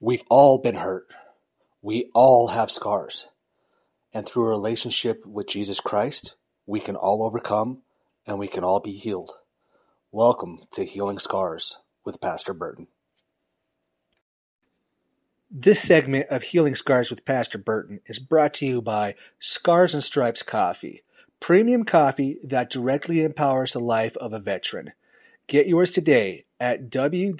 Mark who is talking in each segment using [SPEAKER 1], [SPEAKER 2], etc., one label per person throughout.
[SPEAKER 1] We've all been hurt. We all have scars. And through a relationship with Jesus Christ, we can all overcome and we can all be healed. Welcome to Healing Scars with Pastor Burton.
[SPEAKER 2] This segment of Healing Scars with Pastor Burton is brought to you by Scars and Stripes Coffee, premium coffee that directly empowers the life of a veteran. Get yours today at www.ss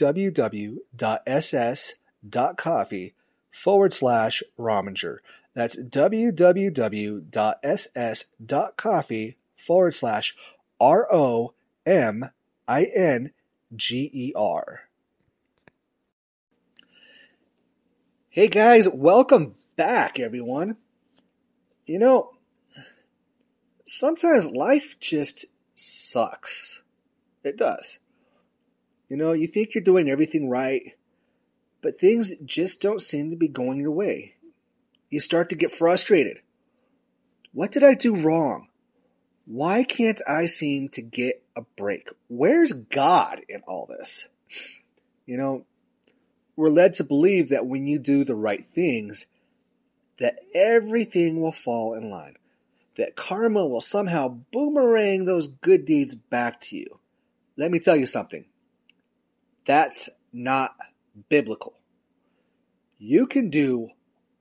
[SPEAKER 2] coffee forward slash Rominger. That's www.ss.coffee forward slash R O M I N G E R. Hey guys, welcome back, everyone. You know, sometimes life just sucks. It does. You know, you think you're doing everything right but things just don't seem to be going your way. You start to get frustrated. What did I do wrong? Why can't I seem to get a break? Where's God in all this? You know, we're led to believe that when you do the right things, that everything will fall in line, that karma will somehow boomerang those good deeds back to you. Let me tell you something. That's not biblical. You can do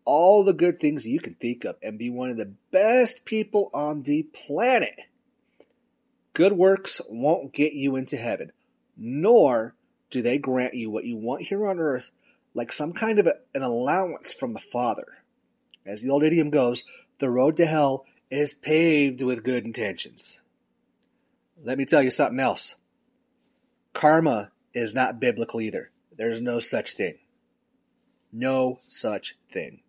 [SPEAKER 2] all the good things you can think of and be one of the best people on the planet. Good works won't get you into heaven, nor do they grant you what you want here on earth like some kind of a, an allowance from the Father. As the old idiom goes, the road to hell is paved with good intentions. Let me tell you something else. Karma is not biblical either. There's no such thing. No such thing.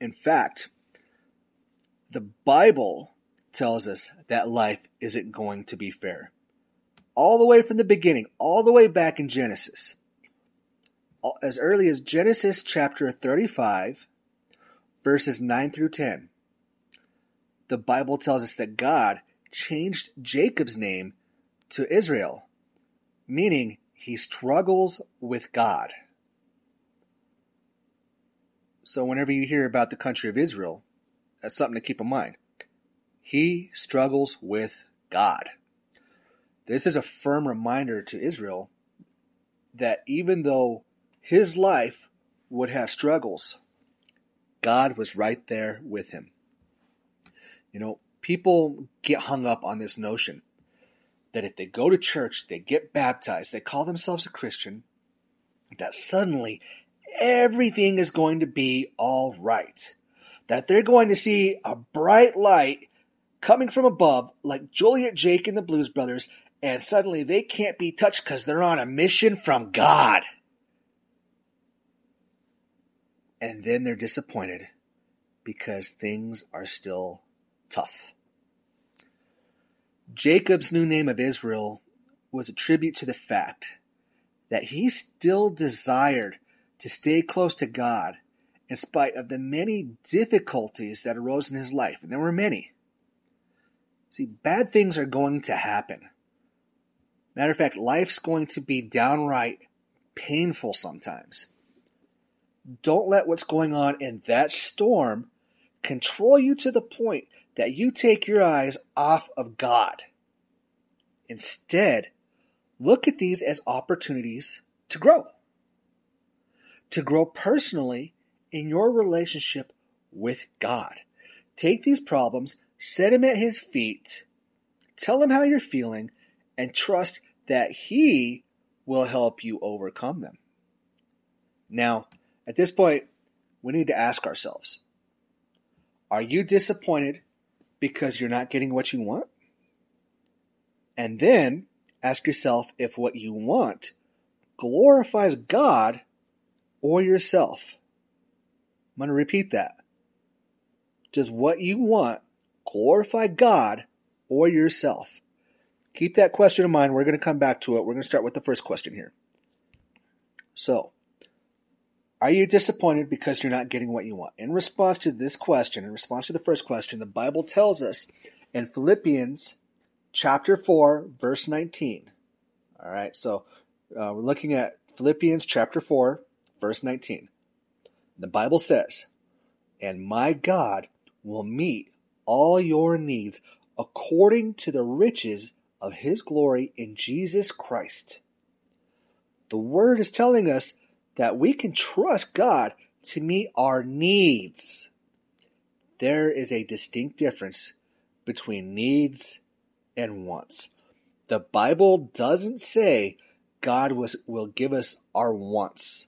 [SPEAKER 2] In fact, the Bible tells us that life isn't going to be fair. All the way from the beginning, all the way back in Genesis. As early as Genesis chapter 35, verses 9 through 10. The Bible tells us that God changed Jacob's name to Israel, meaning he struggles with God. So, whenever you hear about the country of Israel, that's something to keep in mind. He struggles with God. This is a firm reminder to Israel that even though his life would have struggles, God was right there with him. You know, people get hung up on this notion that if they go to church, they get baptized, they call themselves a Christian, that suddenly everything is going to be all right. That they're going to see a bright light coming from above, like Joliet Jake and the Blues Brothers, and suddenly they can't be touched because they're on a mission from God. And then they're disappointed because things are still tough. Jacob's new name of Israel was a tribute to the fact that he still desired to stay close to God in spite of the many difficulties that arose in his life, and there were many. See, bad things are going to happen. Matter of fact, life's going to be downright painful sometimes. Don't let what's going on in that storm control you to the point that you take your eyes off of God. Instead, look at these as opportunities to grow. To grow personally in your relationship with God. Take these problems, set them at His feet, tell Him how you're feeling, and trust that He will help you overcome them. Now, at this point, we need to ask ourselves Are you disappointed because you're not getting what you want? And then ask yourself if what you want glorifies God or yourself. I'm going to repeat that. Does what you want glorify God or yourself? Keep that question in mind. We're going to come back to it. We're going to start with the first question here. So, are you disappointed because you're not getting what you want? In response to this question, in response to the first question, the Bible tells us in Philippians chapter 4, verse 19. All right, so uh, we're looking at Philippians chapter 4, verse 19. The Bible says, And my God will meet all your needs according to the riches of his glory in Jesus Christ. The word is telling us that we can trust God to meet our needs. There is a distinct difference between needs and wants. The Bible doesn't say God was, will give us our wants.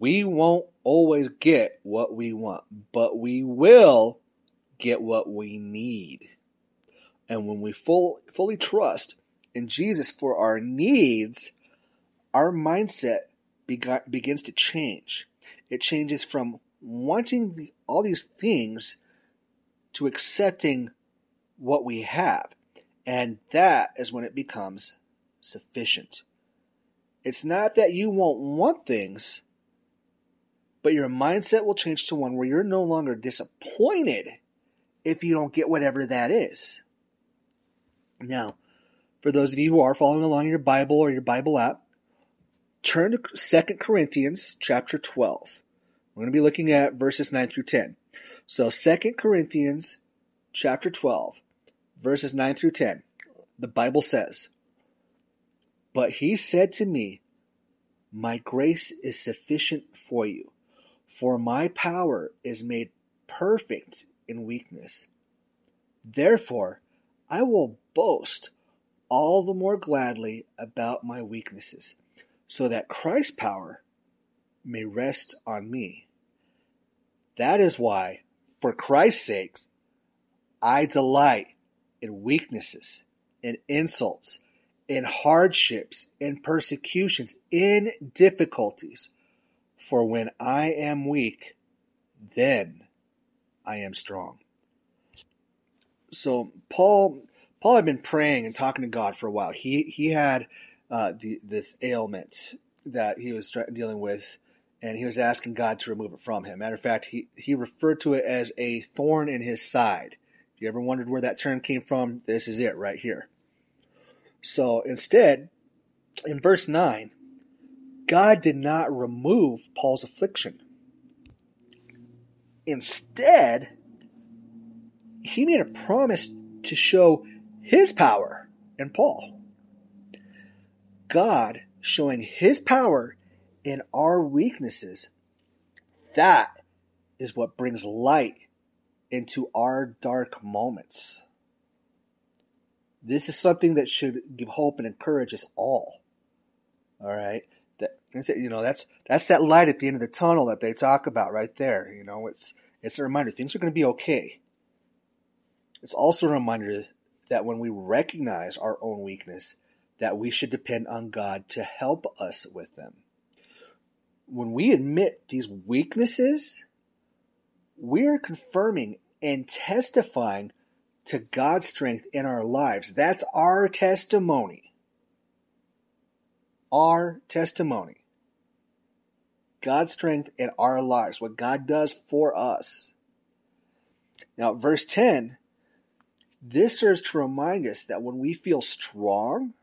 [SPEAKER 2] We won't always get what we want, but we will get what we need. And when we full, fully trust in Jesus for our needs, our mindset begins to change. It changes from wanting all these things to accepting what we have. And that is when it becomes sufficient. It's not that you won't want things, but your mindset will change to one where you're no longer disappointed if you don't get whatever that is. Now, for those of you who are following along in your Bible or your Bible app, turn to 2 Corinthians chapter 12. We're going to be looking at verses 9 through 10. So 2 Corinthians chapter 12, verses 9 through 10. The Bible says, But he said to me, My grace is sufficient for you, for my power is made perfect in weakness. Therefore, I will boast all the more gladly about my weaknesses, so that Christ's power may rest on me. That is why, for Christ's sakes, I delight in weaknesses, in insults, in hardships, in persecutions, in difficulties. For when I am weak, then I am strong so Paul Paul had been praying and talking to God for a while. He he had uh, the, this ailment that he was dealing with, and he was asking God to remove it from him. Matter of fact, he he referred to it as a thorn in his side. If you ever wondered where that term came from, this is it right here. So instead, in verse nine, God did not remove Paul's affliction. Instead, he made a promise to show his power in Paul. God showing his power in our weaknesses. That is what brings light into our dark moments. This is something that should give hope and encourage us all. All right. That you know that's that's that light at the end of the tunnel that they talk about right there. You know, it's it's a reminder things are going to be okay. It's also a reminder that when we recognize our own weakness, that we should depend on God to help us with them. When we admit these weaknesses, we are confirming and testifying to God's strength in our lives. That's our testimony. Our testimony. God's strength in our lives, what God does for us. Now, verse 10 this serves to remind us that when we feel strong,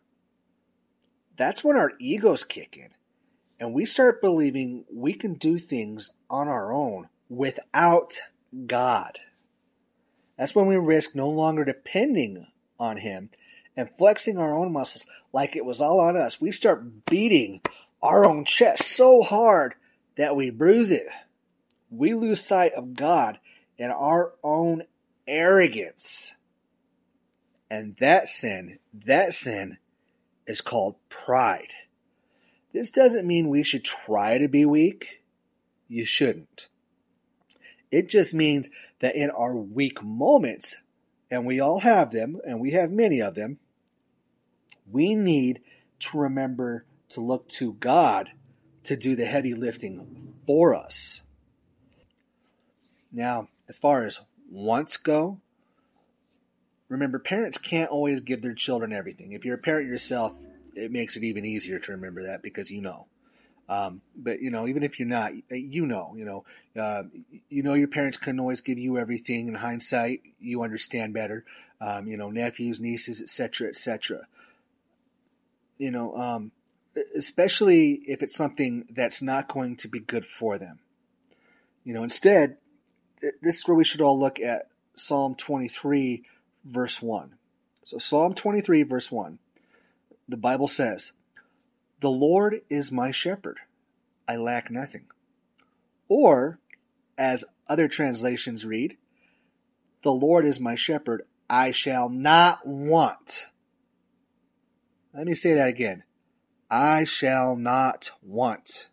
[SPEAKER 2] that's when our egos kick in and we start believing we can do things on our own without God. That's when we risk no longer depending on Him and flexing our own muscles like it was all on us. We start beating our own chest so hard that we bruise it. We lose sight of God and our own arrogance. And that sin, that sin is called pride. This doesn't mean we should try to be weak. You shouldn't. It just means that in our weak moments, and we all have them, and we have many of them, we need to remember to look to God to do the heavy lifting for us. Now, as far as wants go, remember parents can't always give their children everything. If you're a parent yourself, it makes it even easier to remember that because you know. Um, but you know, even if you're not, you know, you know, uh, you know, your parents couldn't always give you everything. In hindsight, you understand better. Um, you know, nephews, nieces, etc., etc. You know, um, especially if it's something that's not going to be good for them. You know, instead, this is where we should all look at Psalm 23, verse 1. So, Psalm 23, verse 1, the Bible says, The Lord is my shepherd, I lack nothing. Or, as other translations read, The Lord is my shepherd, I shall not want. Let me say that again. I shall not want.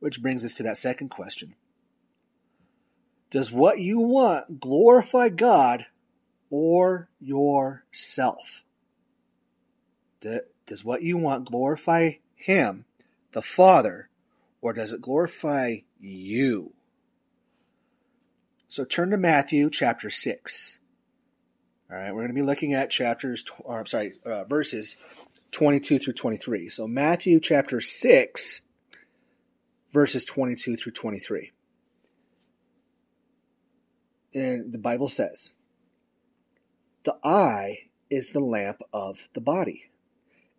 [SPEAKER 2] Which brings us to that second question Does what you want glorify God or yourself? Does what you want glorify Him, the Father, or does it glorify you? So turn to Matthew chapter 6. All right, we're going to be looking at chapters, or I'm sorry, uh, verses 22 through 23. So Matthew chapter 6, verses 22 through 23. And the Bible says, The eye is the lamp of the body.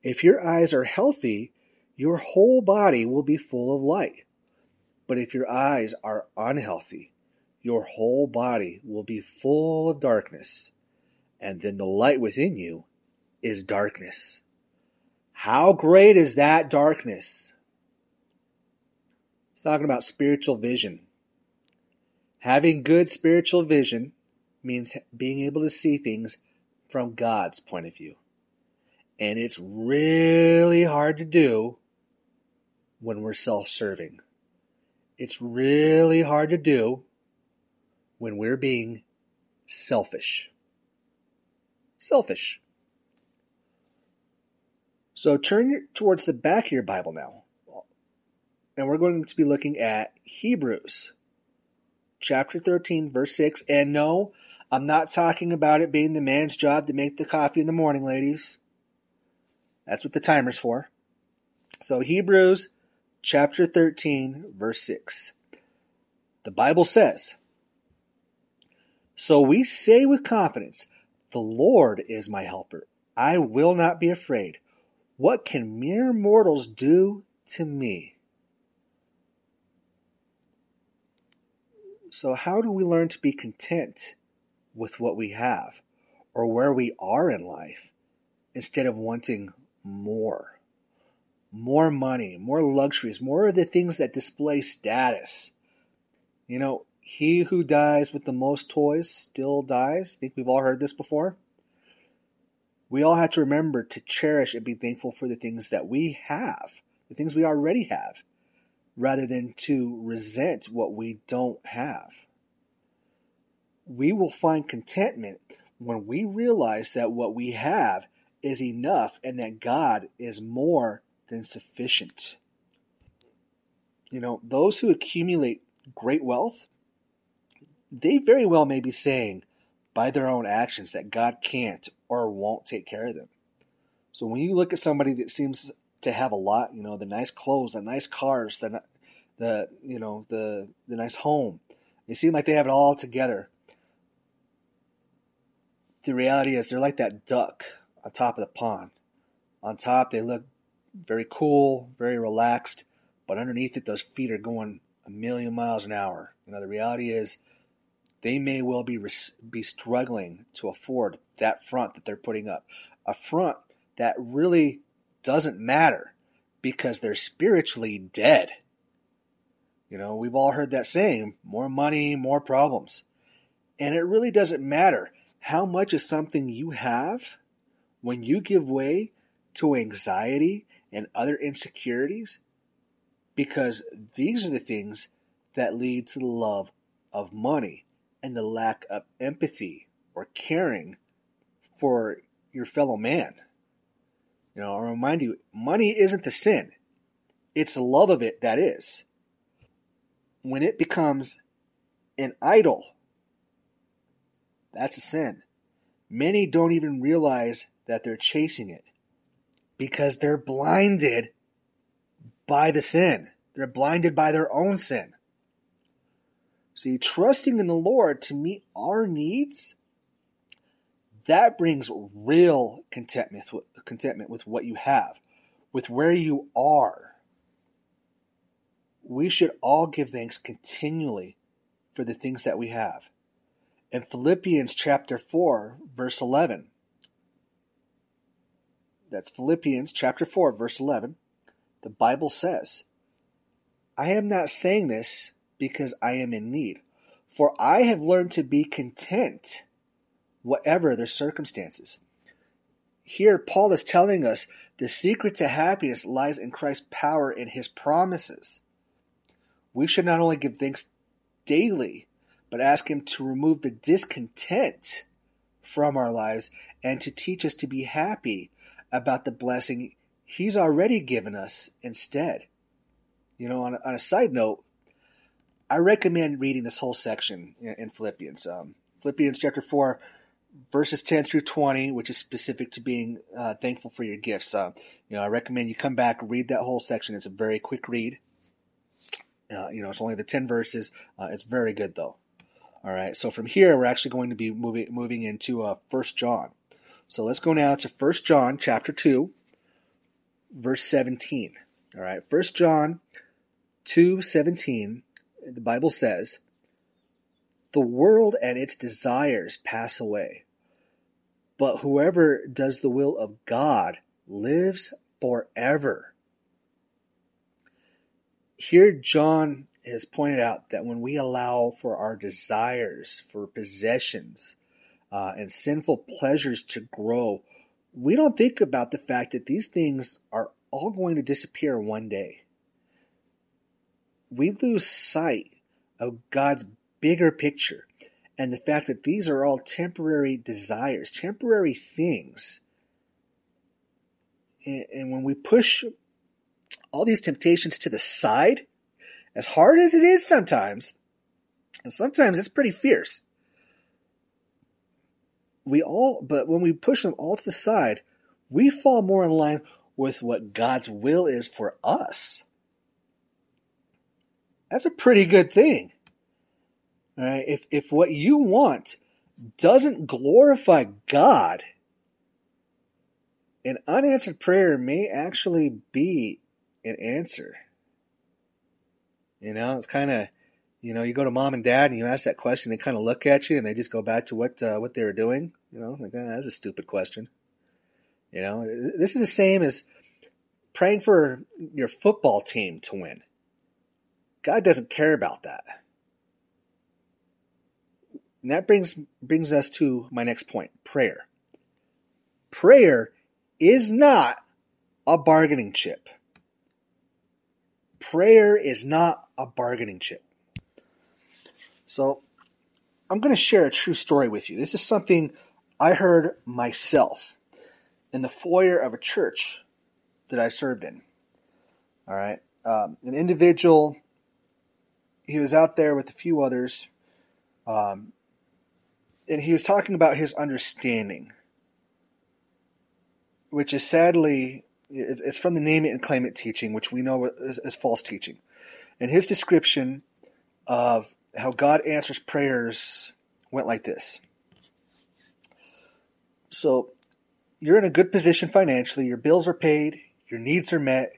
[SPEAKER 2] If your eyes are healthy, your whole body will be full of light. But if your eyes are unhealthy, your whole body will be full of darkness. And then the light within you is darkness. How great is that darkness? It's talking about spiritual vision. Having good spiritual vision means being able to see things from God's point of view. And it's really hard to do when we're self serving. It's really hard to do when we're being selfish. Selfish. So turn towards the back of your Bible now. And we're going to be looking at Hebrews chapter 13, verse 6. And no, I'm not talking about it being the man's job to make the coffee in the morning, ladies. That's what the timer's for. So, Hebrews chapter 13, verse 6. The Bible says, So we say with confidence, The Lord is my helper. I will not be afraid. What can mere mortals do to me? So, how do we learn to be content with what we have or where we are in life instead of wanting more? More money, more luxuries, more of the things that display status. You know, he who dies with the most toys still dies. I think we've all heard this before we all have to remember to cherish and be thankful for the things that we have, the things we already have, rather than to resent what we don't have. We will find contentment when we realize that what we have is enough and that God is more than sufficient. You know, those who accumulate great wealth, they very well may be saying, by their own actions that God can't or won't take care of them. So when you look at somebody that seems to have a lot, you know, the nice clothes, the nice cars, the the you know the the nice home, they seem like they have it all together. The reality is they're like that duck on top of the pond. On top they look very cool, very relaxed, but underneath it those feet are going a million miles an hour. You know, the reality is they may well be be struggling to afford that front that they're putting up, a front that really doesn't matter because they're spiritually dead. You know, we've all heard that saying, more money, more problems. And it really doesn't matter how much is something you have when you give way to anxiety and other insecurities because these are the things that lead to the love of money and the lack of empathy or caring for your fellow man. You know, I'll remind you, money isn't the sin. It's the love of it that is. When it becomes an idol, that's a sin. Many don't even realize that they're chasing it because they're blinded by the sin. They're blinded by their own sin. See, trusting in the Lord to meet our needs, that brings real contentment, contentment with what you have, with where you are, we should all give thanks continually for the things that we have. In Philippians chapter 4, verse 11, that's Philippians chapter 4, verse 11, the Bible says, I am not saying this because I am in need, for I have learned to be content, whatever the circumstances. Here, Paul is telling us the secret to happiness lies in Christ's power and his promises. We should not only give thanks daily, but ask him to remove the discontent from our lives and to teach us to be happy about the blessing he's already given us instead. You know, on a, on a side note, I recommend reading this whole section in, in Philippians. Um, Philippians chapter 4, verses 10 through 20, which is specific to being uh, thankful for your gifts. Uh, you know, I recommend you come back, read that whole section. It's a very quick read. Uh, you know, it's only the 10 verses. Uh, it's very good, though. All right, so from here, we're actually going to be moving moving into uh, First John. So let's go now to First John chapter 2, verse 17. All right, First John 2, 17, the Bible says, The world and its desires pass away, but whoever does the will of God lives forever. Here, John has pointed out that when we allow for our desires, for possessions, uh, and sinful pleasures to grow, we don't think about the fact that these things are all going to disappear one day. We lose sight of God's bigger picture and the fact that these are all temporary desires, temporary things. And, and when we push all these temptations to the side, as hard as it is sometimes, and sometimes it's pretty fierce. We all, but when we push them all to the side, we fall more in line with what God's will is for us. That's a pretty good thing. All right, if if what you want doesn't glorify God, an unanswered prayer may actually be an answer. You know, it's kind of, you know, you go to mom and dad and you ask that question, they kind of look at you and they just go back to what uh, what they were doing. You know, like oh, that's a stupid question. You know, this is the same as praying for your football team to win. God doesn't care about that. And that brings brings us to my next point, prayer. Prayer is not a bargaining chip. Prayer is not a bargaining chip. So, I'm going to share a true story with you. This is something I heard myself in the foyer of a church that I served in. All right. Um, an individual, he was out there with a few others, um, and he was talking about his understanding, which is sadly it's, from the name it and claim it teaching, which we know is, is false teaching. And his description of how God answers prayers went like this. So you're in a good position financially, your bills are paid, your needs are met,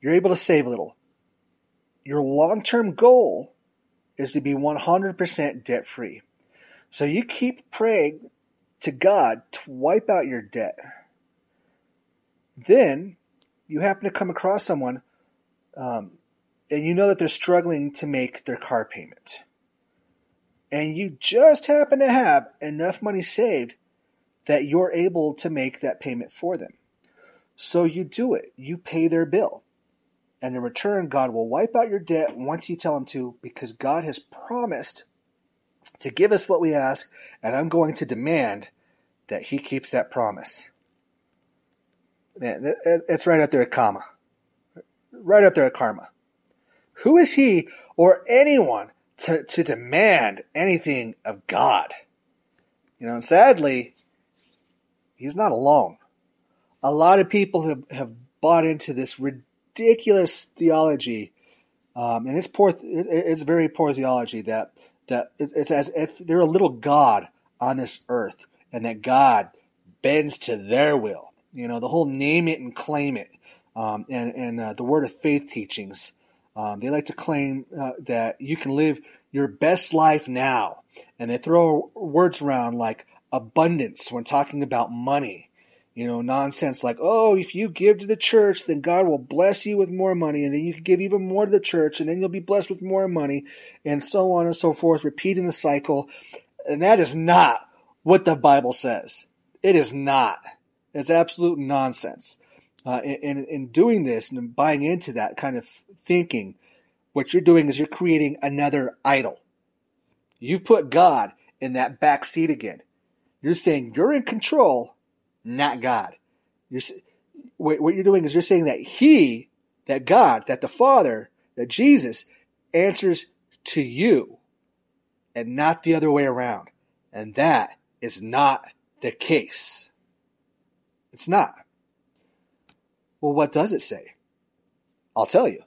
[SPEAKER 2] you're able to save a little. Your long term goal is to be 100% debt free. So you keep praying to God to wipe out your debt. Then you happen to come across someone um, and you know that they're struggling to make their car payment. And you just happen to have enough money saved that you're able to make that payment for them. So you do it. You pay their bill. And in return, God will wipe out your debt once you tell Him to, because God has promised to give us what we ask, and I'm going to demand that He keeps that promise. Man, it's right up there at karma. Right up there at karma. Who is he or anyone to, to demand anything of God? You know, and sadly, he's not alone. A lot of people have, have bought into this ridiculous theology, um, and it's poor. It's very poor theology that that it's, it's as if they're a little God on this earth, and that God bends to their will. You know, the whole name it and claim it. um, and, and uh, the Word of Faith teachings. Um, they like to claim uh, that you can live your best life now. And they throw words around like abundance when talking about money. You know, nonsense like, oh, if you give to the church, then God will bless you with more money, and then you can give even more to the church, and then you'll be blessed with more money, and so on and so forth, repeating the cycle. And that is not what the Bible says. It is not. It's absolute nonsense. Uh, in, in doing this and buying into that kind of thinking, what you're doing is you're creating another idol. You've put God in that back seat again. You're saying you're in control, not God. You're, what you're doing is you're saying that He, that God, that the Father, that Jesus answers to you and not the other way around. And that is not the case. It's not. Well, what does it say? I'll tell you.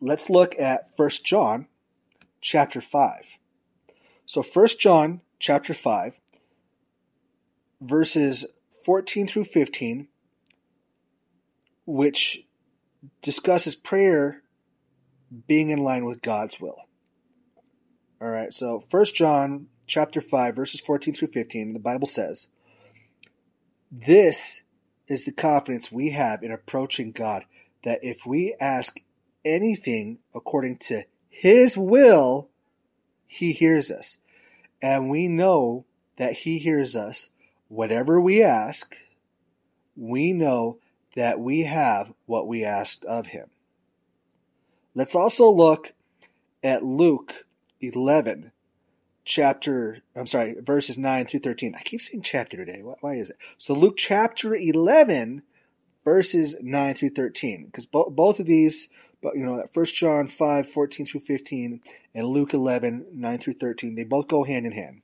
[SPEAKER 2] Let's look at 1 John chapter 5. So 1 John chapter 5 verses 14 through 15 which discusses prayer being in line with God's will. All right, so 1 John chapter 5 verses 14 through 15 the Bible says, "This is the confidence we have in approaching God that if we ask anything according to His will, He hears us. And we know that He hears us. Whatever we ask, we know that we have what we asked of Him. Let's also look at Luke 11, chapter, I'm sorry, verses 9 through 13. I keep saying chapter today. Why, is it? So Luke chapter 11, verses 9 through 13. Because bo- both of these, but you know, that 1 John 5, 14 through 15, and Luke 11, 9 through 13, they both go hand in hand.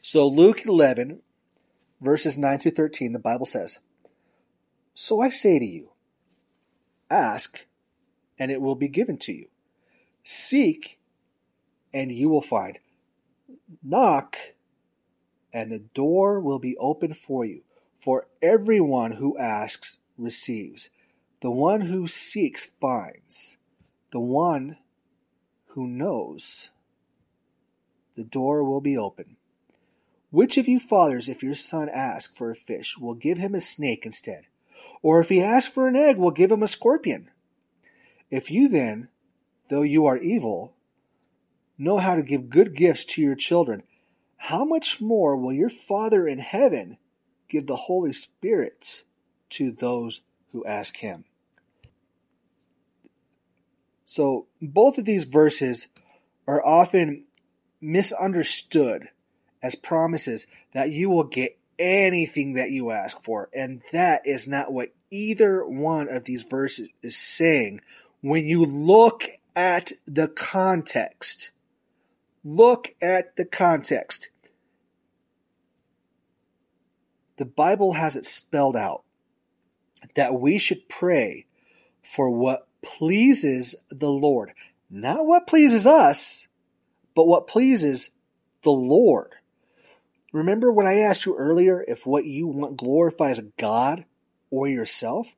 [SPEAKER 2] So Luke 11, verses 9 through 13, the Bible says, So I say to you, ask, and it will be given to you. Seek, and you will find. Knock, and the door will be opened for you. For everyone who asks receives, the one who seeks finds, the one who knows the door will be open. Which of you fathers, if your son asks for a fish, will give him a snake instead? Or if he asks for an egg, will give him a scorpion? If you then, though you are evil, know how to give good gifts to your children, how much more will your Father in heaven give the Holy Spirit to those who ask him? So, both of these verses are often misunderstood as promises that you will get anything that you ask for. And that is not what either one of these verses is saying when you look at the context. Look at the context. The Bible has it spelled out that we should pray for what pleases the Lord. Not what pleases us, but what pleases the Lord. Remember when I asked you earlier if what you want glorifies God or yourself?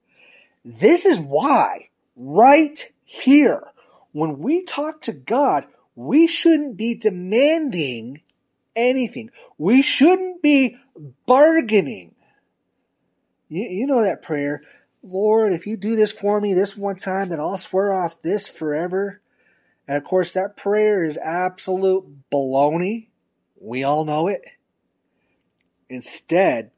[SPEAKER 2] This is why, right here, when we talk to God, we shouldn't be demanding anything. We shouldn't be bargaining. You, you know that prayer, Lord, if you do this for me this one time, then I'll swear off this forever. And of course, that prayer is absolute baloney. We all know it. Instead,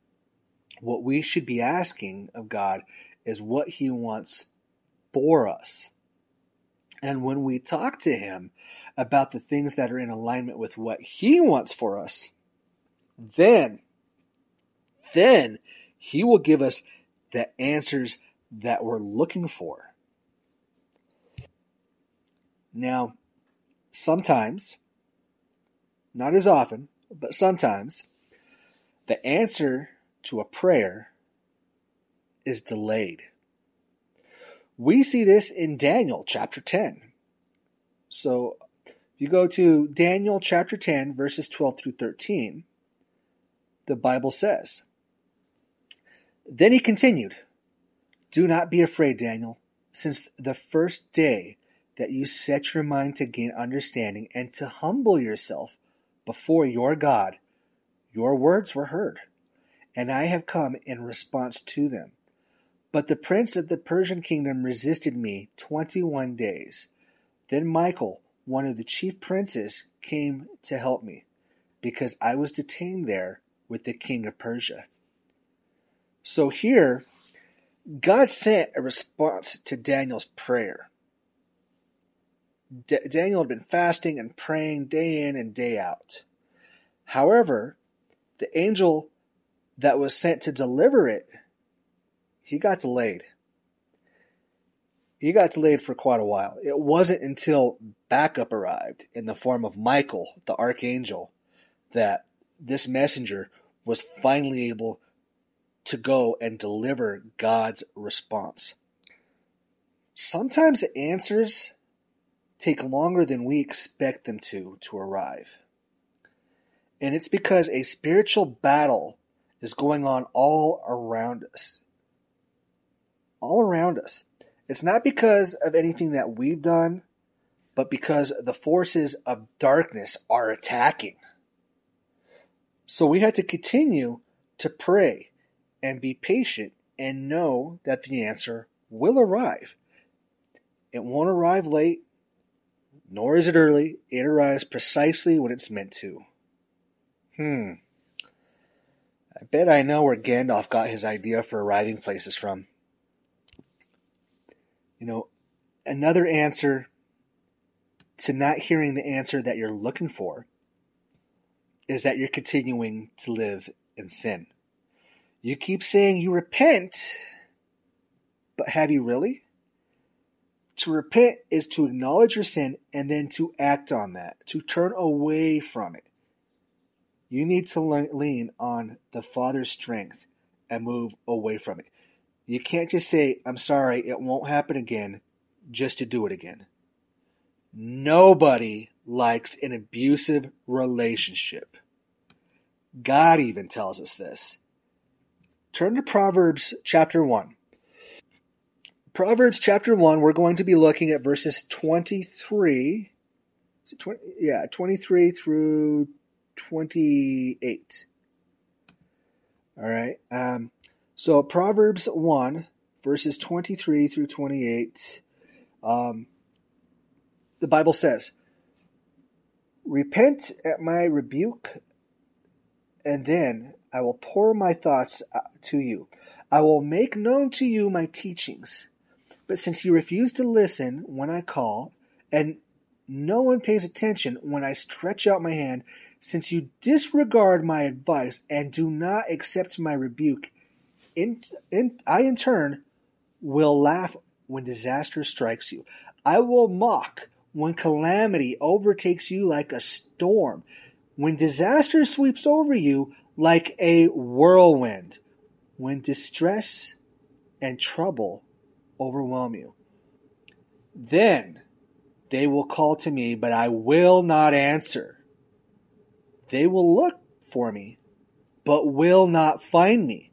[SPEAKER 2] what we should be asking of God is what He wants for us. And when we talk to Him about the things that are in alignment with what He wants for us, then, then He will give us the answers that we're looking for. Now, sometimes, not as often, but sometimes, the answer to a prayer is delayed. We see this in Daniel chapter 10. So, if you go to Daniel chapter 10, verses 12 through 13, the Bible says, Then he continued, Do not be afraid, Daniel, since the first day that you set your mind to gain understanding and to humble yourself before your God, your words were heard, and I have come in response to them. But the prince of the Persian kingdom resisted me twenty one days. Then Michael, one of the chief princes, came to help me, because I was detained there with the king of Persia. So here, God sent a response to Daniel's prayer. D- Daniel had been fasting and praying day in and day out. However, the angel that was sent to deliver it, he got delayed. He got delayed for quite a while. It wasn't until backup arrived in the form of Michael, the archangel, that this messenger was finally able to go and deliver God's response. Sometimes the answers take longer than we expect them to to arrive. And it's because a spiritual battle is going on all around us. All around us. It's not because of anything that we've done, but because the forces of darkness are attacking. So we have to continue to pray and be patient and know that the answer will arrive. It won't arrive late, nor is it early. It arrives precisely when it's meant to. Hmm. I bet I know where Gandalf got his idea for arriving places from. You know, another answer to not hearing the answer that you're looking for is that you're continuing to live in sin. You keep saying you repent, but have you really? To repent is to acknowledge your sin and then to act on that, to turn away from it. You need to lean on the Father's strength and move away from it. You can't just say, I'm sorry, it won't happen again, just to do it again. Nobody likes an abusive relationship. God even tells us this. Turn to Proverbs chapter 1. Proverbs chapter 1, we're going to be looking at verses 23. 20, yeah, 23 through 28. All right. Um, so Proverbs 1, verses 23 through 28. Um, the Bible says, Repent at my rebuke, and then I will pour my thoughts uh, to you. I will make known to you my teachings. But since you refuse to listen when I call, and no one pays attention when I stretch out my hand, since you disregard my advice and do not accept my rebuke, in, in, I in turn will laugh when disaster strikes you. I will mock when calamity overtakes you like a storm. When disaster sweeps over you like a whirlwind. When distress and trouble overwhelm you. Then they will call to me, but I will not answer. They will look for me, but will not find me,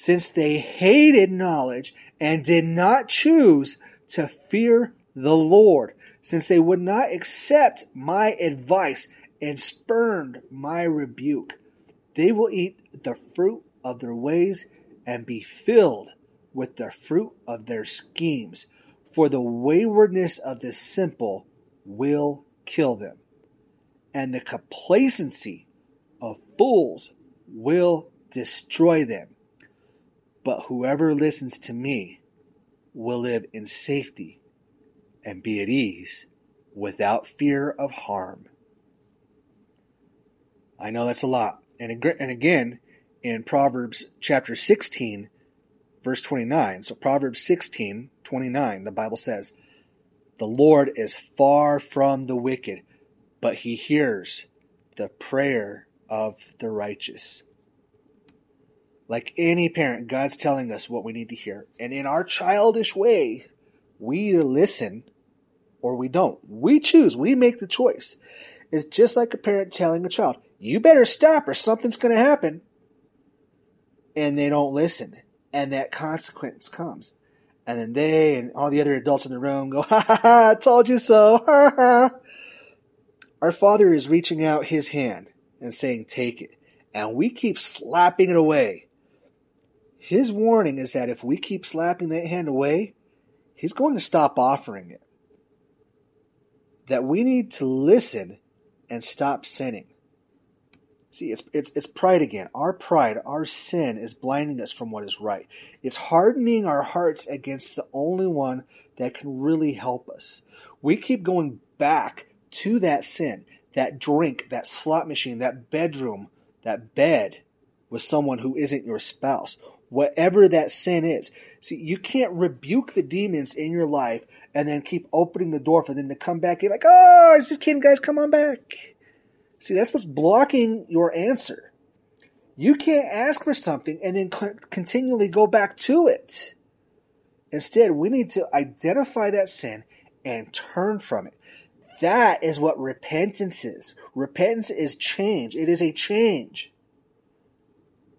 [SPEAKER 2] since they hated knowledge and did not choose to fear the Lord, since they would not accept my advice and spurned my rebuke. They will eat the fruit of their ways and be filled with the fruit of their schemes, for the waywardness of the simple will kill them and the complacency of fools will destroy them. But whoever listens to me will live in safety and be at ease without fear of harm. I know that's a lot. And, again, in Proverbs chapter 16, verse 29, so Proverbs 16, 29, the Bible says, The Lord is far from the wicked but he hears the prayer of the righteous. Like any parent, God's telling us what we need to hear. And in our childish way, we either listen or we don't. We choose, we make the choice. It's just like a parent telling a child, you better stop or something's going to happen. And they don't listen. and that consequence comes. And then they and all the other adults in the room go, ha ha ha, I told you so, ha ha. Our Father is reaching out His hand and saying, take it. And we keep slapping it away. His warning is that if we keep slapping that hand away, He's going to stop offering it. That we need to listen and stop sinning. See, it's, it's, it's pride again. Our pride, our sin is blinding us from what is right. It's hardening our hearts against the only one that can really help us. We keep going back to that sin, that drink, that slot machine, that bedroom, that bed with someone who isn't your spouse, whatever that sin is. See, you can't rebuke the demons in your life and then keep opening the door for them to come back. You're like, oh, I just kidding, guys, come on back. See, that's what's blocking your answer. You can't ask for something and then continually go back to it. Instead, we need to identify that sin and turn from it. That is what repentance is. Repentance is change. It is a change.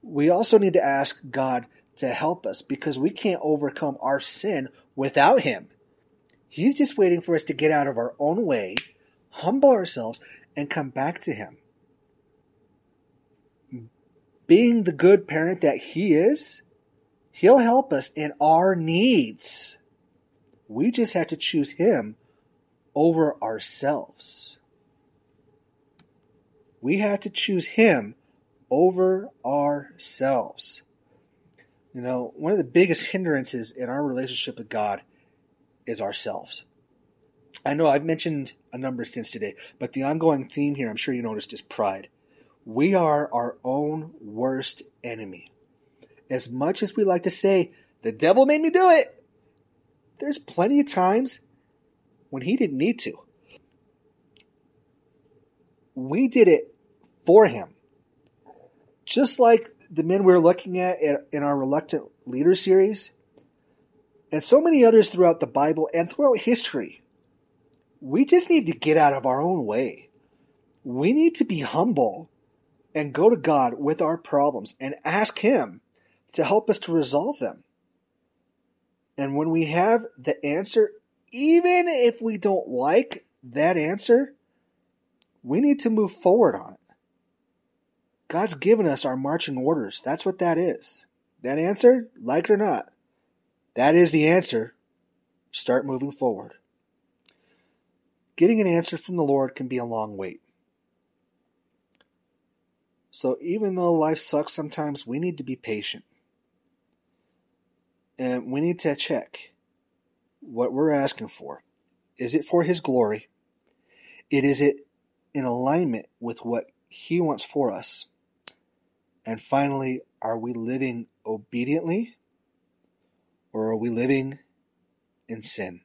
[SPEAKER 2] We also need to ask God to help us because we can't overcome our sin without Him. He's just waiting for us to get out of our own way, humble ourselves, and come back to Him. Being the good parent that He is, He'll help us in our needs. We just have to choose Him over ourselves. We have to choose Him over ourselves. You know, one of the biggest hindrances in our relationship with God is ourselves. I know I've mentioned a number since today, but the ongoing theme here, I'm sure you noticed, is pride. We are our own worst enemy. As much as we like to say, the devil made me do it, there's plenty of times when he didn't need to. We did it for him. Just like the men we are looking at in our Reluctant Leader series, and so many others throughout the Bible and throughout history we just need to get out of our own way. We need to be humble and go to God with our problems and ask Him to help us to resolve them. And when we have the answer, even if we don't like that answer, we need to move forward on it. God's given us our marching orders. That's what that is. That answer, like it or not, that is the answer. Start moving forward. Getting an answer from the Lord can be a long wait. So even though life sucks sometimes, we need to be patient. And we need to check what we're asking for. Is it for His glory? Is it in alignment with what He wants for us? And finally, are we living obediently or are we living in sin?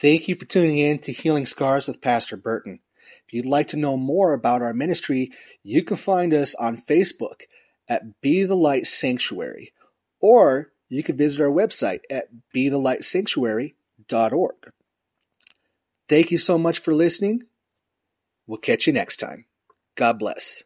[SPEAKER 2] Thank you for tuning in to Healing Scars with Pastor Burton. If you'd like to know more about our ministry, you can find us on Facebook at Be the Light Sanctuary, or you can visit our website at BeTheLightSanctuary.org. Thank you so much for listening. We'll catch you next time. God bless.